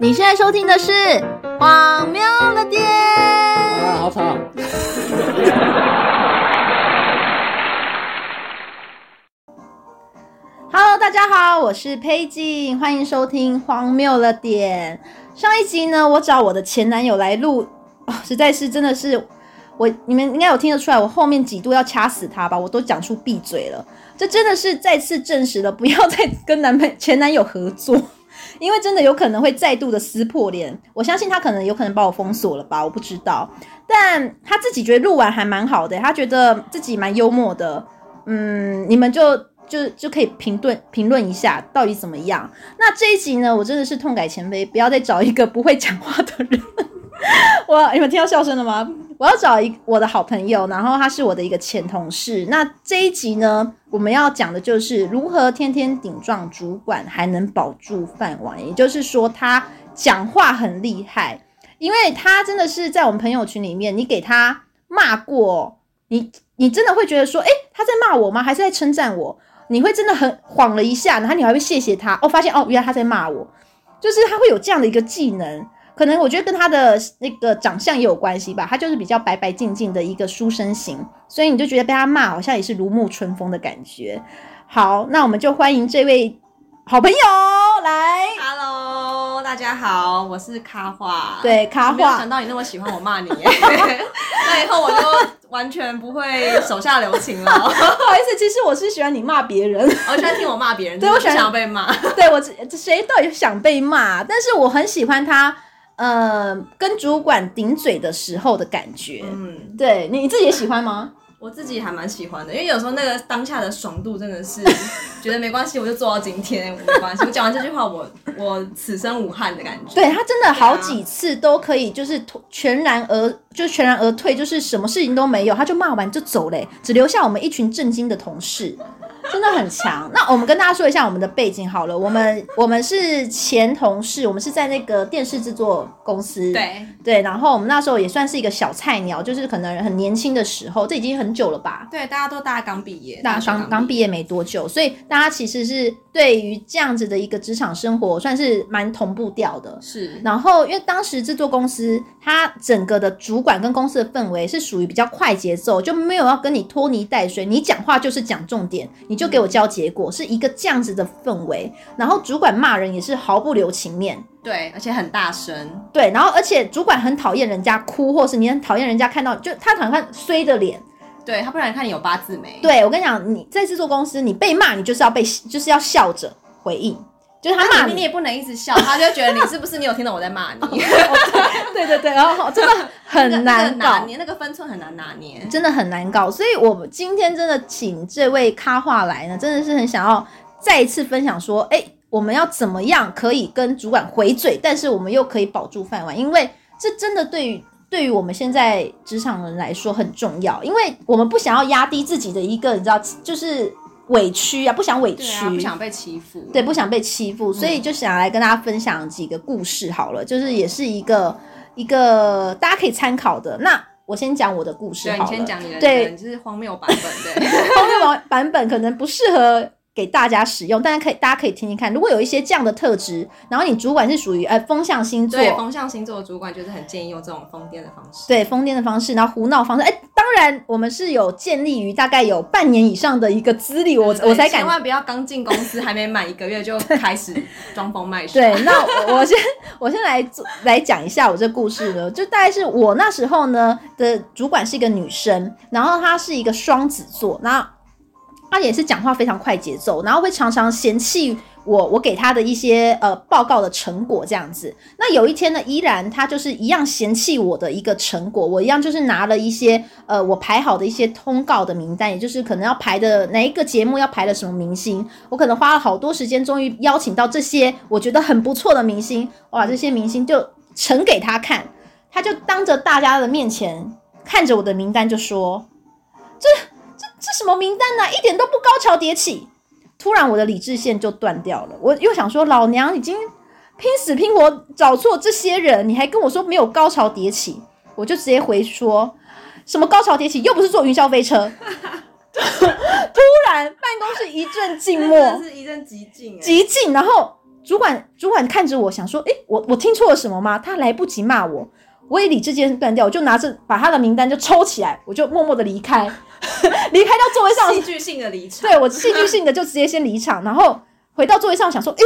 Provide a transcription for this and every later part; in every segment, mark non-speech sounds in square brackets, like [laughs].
你现在收听的是《荒谬了点》啊，好吵！Hello，大家好，我是佩静，欢迎收听《荒谬了点》。上一集呢，我找我的前男友来录，哦，实在是真的是我，你们应该有听得出来，我后面几度要掐死他吧，我都讲出闭嘴了。这真的是再次证实了，不要再跟男朋前男友合作。因为真的有可能会再度的撕破脸，我相信他可能有可能把我封锁了吧，我不知道。但他自己觉得录完还蛮好的，他觉得自己蛮幽默的。嗯，你们就就就可以评论评论一下到底怎么样。那这一集呢，我真的是痛改前非，不要再找一个不会讲话的人。[laughs] 我你们听到笑声了吗？我要找一我的好朋友，然后他是我的一个前同事。那这一集呢，我们要讲的就是如何天天顶撞主管还能保住饭碗。也就是说，他讲话很厉害，因为他真的是在我们朋友群里面，你给他骂过，你你真的会觉得说，诶，他在骂我吗？还是在称赞我？你会真的很晃了一下，然后你还会谢谢他哦，发现哦，原来他在骂我，就是他会有这样的一个技能。可能我觉得跟他的那个长相也有关系吧，他就是比较白白净净的一个书生型，所以你就觉得被他骂好像也是如沐春风的感觉。好，那我们就欢迎这位好朋友来。Hello，大家好，我是卡画。对，卡画。没有想到你那么喜欢我骂你，[laughs] 那以后我就完全不会手下留情了。不好意思，其实我是喜欢你骂别人，我喜欢听我骂别人，[laughs] 对，我喜欢想要被骂。对我，谁到底想被骂？但是我很喜欢他。呃，跟主管顶嘴的时候的感觉，嗯，对，你自己也喜欢吗？[laughs] 我自己还蛮喜欢的，因为有时候那个当下的爽度真的是 [laughs] 觉得没关系，我就做到今天没关系。我讲完这句话，我 [laughs] 我此生无憾的感觉。对，他真的好几次都可以，就是全然而就全然而退，就是什么事情都没有，他就骂完就走嘞，只留下我们一群震惊的同事。真的很强。那我们跟大家说一下我们的背景好了。我们我们是前同事，我们是在那个电视制作公司。对对。然后我们那时候也算是一个小菜鸟，就是可能很年轻的时候，这已经很久了吧？对，大家都大家刚毕业，大家刚刚毕业没多久，所以大家其实是对于这样子的一个职场生活算是蛮同步调的。是。然后因为当时制作公司它整个的主管跟公司的氛围是属于比较快节奏，就没有要跟你拖泥带水，你讲话就是讲重点。你就给我交结果，是一个这样子的氛围。然后主管骂人也是毫不留情面，对，而且很大声，对。然后而且主管很讨厌人家哭，或是你很讨厌人家看到，就他讨厌看衰的脸，对，他不然看你有八字眉。对，我跟你讲，你在制作公司，你被骂，你就是要被，就是要笑着回应。就是他骂你，你也不能一直笑，[laughs] 他就觉得你是不是你有听到我在骂你？对对对，然后真的很难搞，你那个分寸很难拿捏，真的很难搞。所以，我今天真的请这位咖话来呢，真的是很想要再一次分享说，哎、欸，我们要怎么样可以跟主管回嘴，但是我们又可以保住饭碗，因为这真的对于对于我们现在职场人来说很重要，因为我们不想要压低自己的一个，你知道，就是。委屈啊，不想委屈，啊、不想被欺负，对，不想被欺负，所以就想来跟大家分享几个故事好了，嗯、就是也是一个一个大家可以参考的。那我先讲我的故事好了，对，你先讲你的，对，你是荒谬版本，对，荒谬版版本可能不适合。给大家使用，大家可以，大家可以听听看。如果有一些这样的特质，然后你主管是属于呃风象星座，对，风象星座的主管就是很建议用这种疯癫的方式，对，疯癫的方式，然后胡闹方式。哎，当然我们是有建立于大概有半年以上的一个资历，我我才敢，千万不要刚进公司还没满一个月就 [laughs] 开始装疯卖傻。对，那我，我先我先来来讲一下我这故事呢，就大概是我那时候呢的主管是一个女生，然后她是一个双子座，那。他也是讲话非常快节奏，然后会常常嫌弃我，我给他的一些呃报告的成果这样子。那有一天呢，依然他就是一样嫌弃我的一个成果，我一样就是拿了一些呃我排好的一些通告的名单，也就是可能要排的哪一个节目要排的什么明星，我可能花了好多时间，终于邀请到这些我觉得很不错的明星，哇，这些明星就呈给他看，他就当着大家的面前看着我的名单就说这。这什么名单呢、啊？一点都不高潮迭起。突然，我的理智线就断掉了。我又想说，老娘已经拼死拼活找错这些人，你还跟我说没有高潮迭起？我就直接回说，什么高潮迭起？又不是坐云霄飞车。突然，办公室一阵静默，是一阵极静，极静。然后主管主管看着我想说，诶，我我听错了什么吗？他来不及骂我，我也理智间断掉，我就拿着把他的名单就抽起来，我就默默的离开，离开到座位上，戏剧性的离场。对，我戏剧性的就直接先离场，然后回到座位上想说，诶，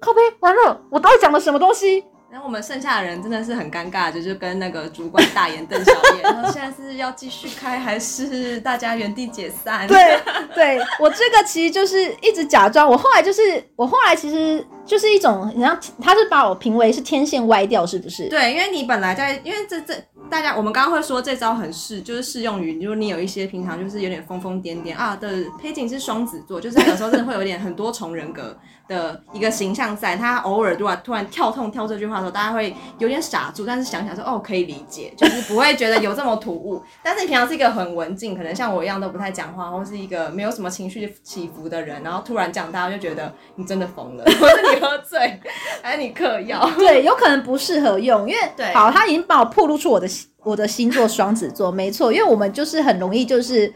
靠背，完了，我到底讲了什么东西？然后我们剩下的人真的是很尴尬，就是跟那个主管大眼瞪小眼。[laughs] 然后现在是要继续开，还是大家原地解散？对，对我这个其实就是一直假装。我后来就是，我后来其实就是一种，你像他是把我评为是天线歪掉，是不是？对，因为你本来在，因为这这大家我们刚刚会说这招很适，就是适用于，如果你有一些平常就是有点疯疯癫癫啊的佩景是双子座，就是有时候真的会有点很多重人格。的一个形象在，他偶尔突然突然跳痛跳这句话的时候，大家会有点傻住，但是想想说哦，可以理解，[laughs] 就是不会觉得有这么突兀。但是你平常是一个很文静，可能像我一样都不太讲话，或是一个没有什么情绪起伏的人，然后突然讲，大家就觉得你真的疯了，或是你喝醉，还是你嗑药？[laughs] 对，有可能不适合用，因为对好，他已经帮我暴露出我的我的星座双子座，没错，因为我们就是很容易就是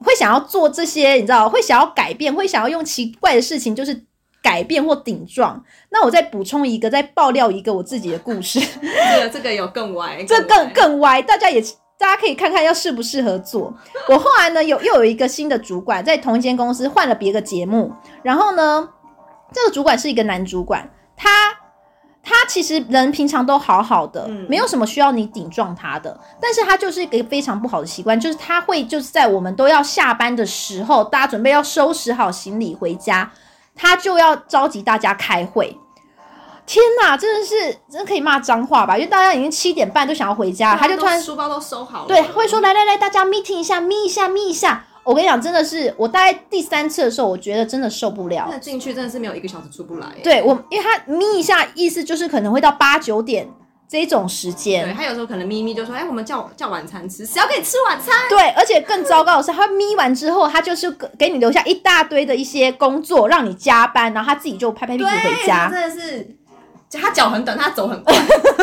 会想要做这些，你知道，会想要改变，会想要用奇怪的事情，就是。改变或顶撞，那我再补充一个，再爆料一个我自己的故事。这个这个有更歪，[laughs] 更歪这更更歪，大家也大家可以看看要适不适合做。我后来呢，有又有一个新的主管，在同一间公司换了别个节目，然后呢，这个主管是一个男主管，他他其实人平常都好好的，嗯、没有什么需要你顶撞他的，但是他就是一个非常不好的习惯，就是他会就是在我们都要下班的时候，大家准备要收拾好行李回家。他就要召集大家开会，天哪，真的是真的可以骂脏话吧？因为大家已经七点半就想要回家，他就突然书包都收好了，对，会说来来来，大家 meeting 一下，meet 一下，meet 一下。我跟你讲，真的是我大概第三次的时候，我觉得真的受不了。那进去真的是没有一个小时出不来。对我，因为他 meet 一下，意思就是可能会到八九点。这种时间，对，他有时候可能咪咪就说：“哎、欸，我们叫叫晚餐吃，谁要给你吃晚餐？”对，而且更糟糕的是，他咪完之后，他就是给你留下一大堆的一些工作，让你加班，然后他自己就拍拍屁股回家。真的是，他脚很短，他走很快，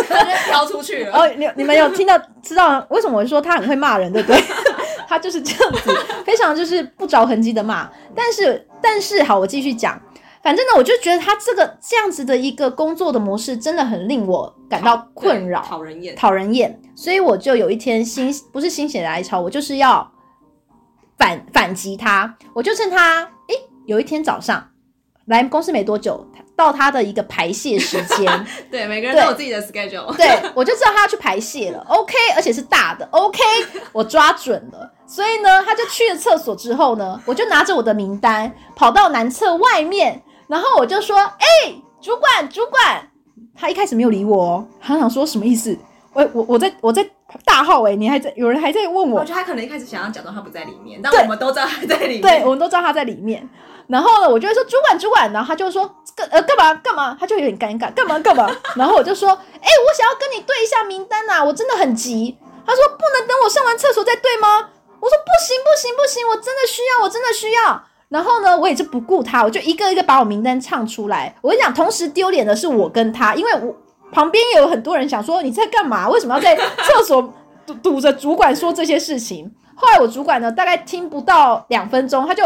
他就飘出去了。[laughs] 哦，你你们有听到知道为什么我说他很会骂人，对不对？他就是这样子，[laughs] 非常就是不着痕迹的骂。但是但是好，我继续讲。反正呢，我就觉得他这个这样子的一个工作的模式，真的很令我感到困扰，讨人厌，讨人厌。所以我就有一天心不是心血来潮，我就是要反反击他。我就趁他诶，有一天早上来公司没多久，到他的一个排泄时间，[laughs] 对，每个人都有自己的 schedule，对，我就知道他要去排泄了。[laughs] OK，而且是大的，OK，我抓准了。所以呢，他就去了厕所之后呢，我就拿着我的名单跑到男厕外面。然后我就说：“哎、欸，主管，主管。”他一开始没有理我哦，他想说什么意思？我我我在我在大号哎，你还在，有人还在问我。我觉得他可能一开始想要假装他不在里面，但我们都知道他在里面。对，我们都知道他在里面。然后呢，我就会说：“主管，主管。”然后他就说：“呃干嘛干嘛？”他就有点尴尬，干嘛干嘛？[laughs] 然后我就说：“哎、我想要跟你对一下名单呐、我真的很急。”他说：“不能等我上完厕所再对吗？”我说：“不行不行不行，我真的需要，我真的需要。”然后呢，我也是不顾他，我就一个一个把我名单唱出来。我跟你讲，同时丢脸的是我跟他，因为我旁边也有很多人想说你在干嘛？为什么要在厕所堵 [laughs] 堵着主管说这些事情？后来我主管呢，大概听不到两分钟，他就。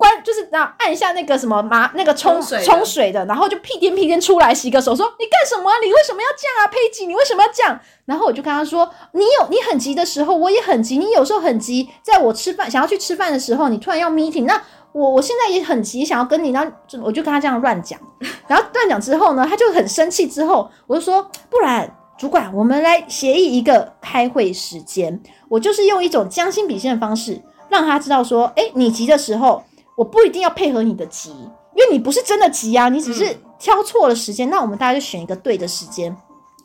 关就是那按一下那个什么麻那个冲水冲水的，然后就屁颠屁颠出来洗个手，说你干什么啊？你为什么要这样啊？佩吉，你为什么要这样？然后我就跟他说，你有你很急的时候，我也很急。你有时候很急，在我吃饭想要去吃饭的时候，你突然要 meeting，那我我现在也很急，想要跟你，然后我就跟他这样乱讲。然后乱讲之后呢，他就很生气。之后我就说，不然主管，我们来协议一个开会时间。我就是用一种将心比心的方式，让他知道说，诶，你急的时候。我不一定要配合你的急，因为你不是真的急啊，你只是挑错了时间。嗯、那我们大家就选一个对的时间，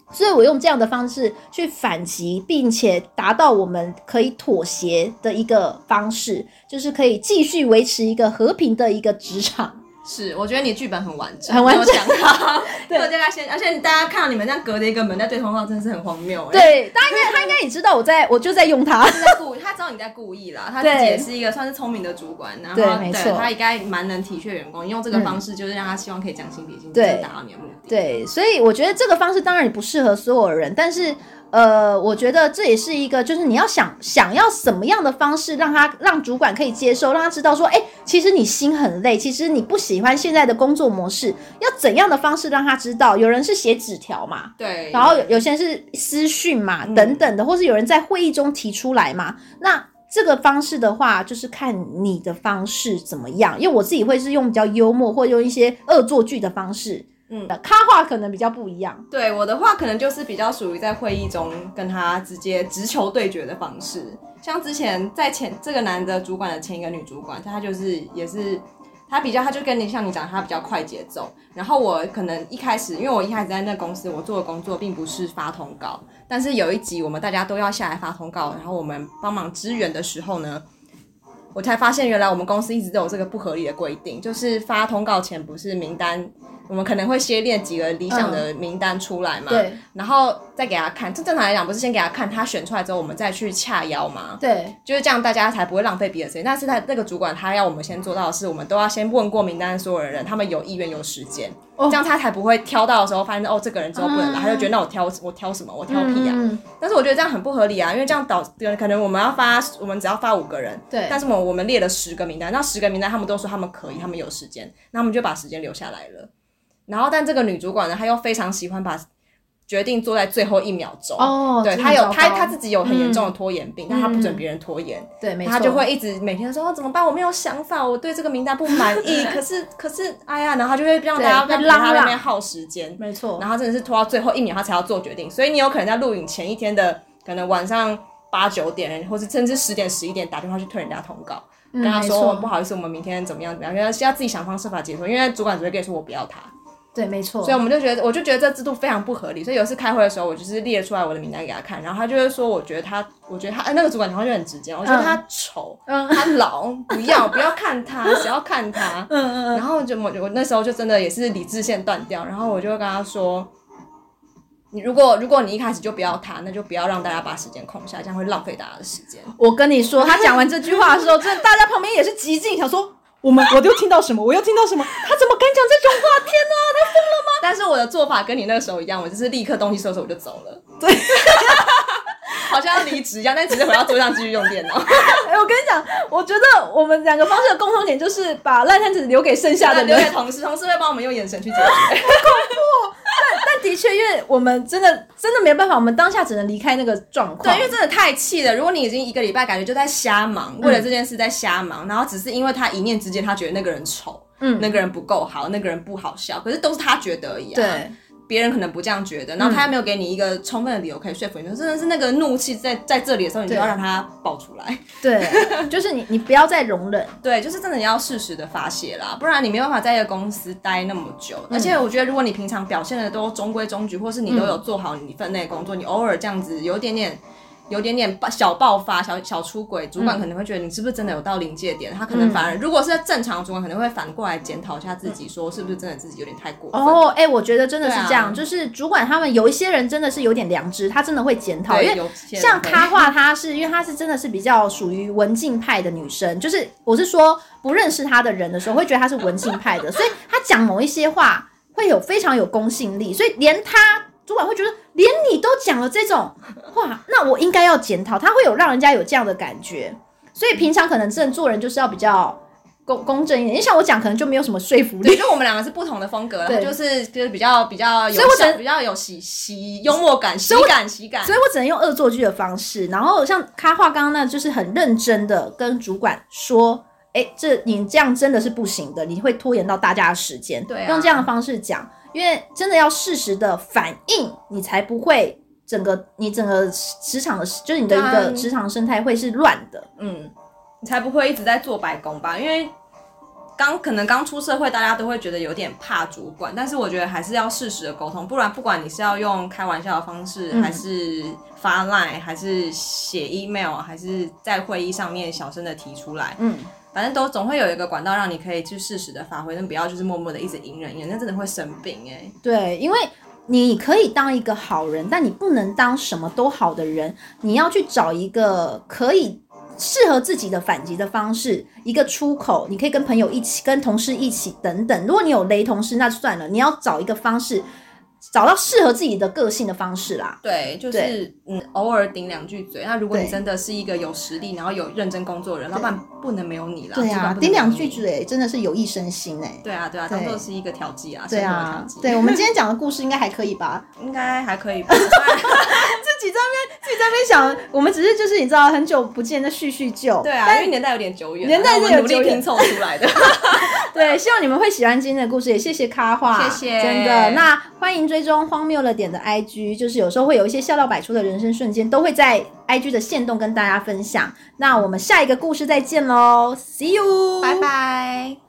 所以我用这样的方式去反击，并且达到我们可以妥协的一个方式，就是可以继续维持一个和平的一个职场。是，我觉得你剧本很完整，很完整。[laughs] 对，大家先，而且大家看到你们这样隔着一个门在对通话，真的是很荒谬。对，大家应该他应该也知道我在，我就在用他，是在故意，他知道你在故意啦。他自己也是一个算是聪明的主管，然后对，没错，他应该蛮能体恤员工，用这个方式就是让他希望可以将心比心，对，达到你的目的。对，所以我觉得这个方式当然也不适合所有人，但是呃，我觉得这也是一个，就是你要想想要什么样的方式让他让主管可以接受，让他知道说，哎，其实你心很累，其实你不喜欢现在的工作模式，要怎样的方式让他知道？有人是写纸条嘛，对，然后有有些人是私讯嘛，嗯、等等的，或是有人在会议中提出来嘛，那这个方式的话，就是看你的方式怎么样，因为我自己会是用比较幽默，或用一些恶作剧的方式。嗯，的咖话可能比较不一样。对，我的话可能就是比较属于在会议中跟他直接直球对决的方式。像之前在前这个男的主管的前一个女主管，他就是也是他比较，他就跟你像你讲，他比较快节奏。然后我可能一开始，因为我一开始在那公司，我做的工作并不是发通告，但是有一集我们大家都要下来发通告，然后我们帮忙支援的时候呢，我才发现原来我们公司一直都有这个不合理的规定，就是发通告前不是名单。我们可能会先列几个理想的名单出来嘛，嗯、对，然后再给他看。这正常来讲，不是先给他看，他选出来之后，我们再去洽邀嘛。对，就是这样，大家才不会浪费彼此的时间。但是他那个主管，他要我们先做到的是，我们都要先问过名单的所有的人，他们有意愿、有时间，哦，这样他才不会挑到的时候发现哦，这个人之后不能来，嗯、他就觉得那我挑我挑什么？我挑屁啊！嗯、但是我觉得这样很不合理啊，因为这样导可能我们要发，我们只要发五个人，对，但是我们我们列了十个名单，那十个名单他们都说他们可以，他们有时间，那他们就把时间留下来了。然后，但这个女主管呢，她又非常喜欢把决定做在最后一秒钟。哦，对，她有她她自己有很严重的拖延病，嗯、但她不准别人拖延。嗯、对，没错。她就会一直每天说：“哦，怎么办？我没有想法，我对这个名单不满意。[laughs] 可是，可是，哎呀，然后她就会让大家在她那边耗时间。没错。然后真的是拖到最后一秒，她才要做决定。所以你有可能在录影前一天的可能晚上八九点，或是甚至十点十一点打电话去退人家通告，嗯、跟他说不好意思，我们明天怎么样怎么样，因为要自己想方设法解脱。因为主管只会跟你说我不要他。”对，没错。所以我们就觉得，我就觉得这制度非常不合理。所以有一次开会的时候，我就是列出来我的名单给他看，然后他就会说，我觉得他，我觉得他，哎，那个主管讲话就很直接，我觉得他丑，嗯，他老，不要，不要看他，谁要看他？嗯嗯。然后就我，我那时候就真的也是理智线断掉，然后我就会跟他说，你如果如果你一开始就不要他，那就不要让大家把时间空下，这样会浪费大家的时间。我跟你说，他讲完这句话的时候，真的大家旁边也是极尽想说。我们我又听到什么？我又听到什么？他怎么敢讲这种话？天哪，他疯了吗？但是我的做法跟你那个时候一样，我就是立刻东西收拾我就走了，对，[laughs] 好像要离职一样，但只是回到桌上继续用电脑。哎、欸，我跟你讲，我觉得我们两个方式的共同点就是把烂摊子留给剩下的人，留给同事，同事会帮我们用眼神去解决。[laughs] 好恐怖！但但的确，因为我们真的真的没办法，我们当下只能离开那个状况。对，因为真的太气了。如果你已经一个礼拜感觉就在瞎忙，为了这件事在瞎忙，嗯、然后只是因为他一念之间，他觉得那个人丑，嗯，那个人不够好，那个人不好笑，可是都是他觉得而已啊。对。别人可能不这样觉得，然后他又没有给你一个充分的理由可以说服你，嗯、真的是那个怒气在在这里的时候，你就要让他爆出来。[laughs] 对，就是你你不要再容忍，[laughs] 对，就是真的你要适时的发泄啦，不然你没办法在一个公司待那么久。嗯、而且我觉得，如果你平常表现的都中规中矩，或是你都有做好你分内工作，嗯、你偶尔这样子有点点。有点点爆小爆发，小小出轨，主管可能会觉得你是不是真的有到临界点？嗯、他可能反而，如果是正常主管，可能会反过来检讨一下自己，说是不是真的自己有点太过分。哦，哎、欸，我觉得真的是这样，啊、就是主管他们有一些人真的是有点良知，他真的会检讨。因为像咖话，他是因为他是真的是比较属于文静派的女生，就是我是说不认识他的人的时候，会觉得他是文静派的，[laughs] 所以他讲某一些话会有非常有公信力，所以连他。主管会觉得连你都讲了这种话，那我应该要检讨。他会有让人家有这样的感觉，所以平常可能真的做人就是要比较公公正一点。你像我讲，可能就没有什么说服力。就我们两个是不同的风格，对就是就是比较比较有，所以我只能比较有喜喜幽默感、喜感、喜感。所以我只能用恶作剧的方式。然后像咖话刚刚那，就是很认真的跟主管说：“哎、欸，这你这样真的是不行的，你会拖延到大家的时间。”对、啊，用这样的方式讲。因为真的要适时的反应，你才不会整个你整个职场的，就是你的一个职场生态会是乱的，嗯，你才不会一直在做白工吧？因为刚可能刚出社会，大家都会觉得有点怕主管，但是我觉得还是要适时的沟通，不然不管你是要用开玩笑的方式，嗯、还是发 line，还是写 email，还是在会议上面小声的提出来，嗯。反正都总会有一个管道让你可以去适时的发挥，但不要就是默默的一直隐忍，隐忍那真的会生病哎、欸。对，因为你可以当一个好人，但你不能当什么都好的人。你要去找一个可以适合自己的反击的方式，一个出口。你可以跟朋友一起，跟同事一起等等。如果你有雷同事，那算了。你要找一个方式，找到适合自己的个性的方式啦。对，就是嗯，偶尔顶两句嘴。那如果你真的是一个有实力，然后有认真工作的人，老板不能没有你了。对啊，顶两句嘴真的是有益身心哎。对啊，对啊，当做是一个调剂啊，对啊，对，我们今天讲的故事应该还可以吧？[laughs] 应该还可以吧。[laughs] [laughs] 自己在那边，自己在那边想，我们只是就是你知道，很久不见的叙叙旧。对啊，因为年代有点久远，年代是有努力拼凑出来的。[laughs] 对，希望你们会喜欢今天的故事，也谢谢咖画，谢谢，真的。那欢迎追踪荒谬了点的 IG，就是有时候会有一些笑料百出的人生瞬间，都会在 IG 的线动跟大家分享。那我们下一个故事再见喽，See you，拜拜。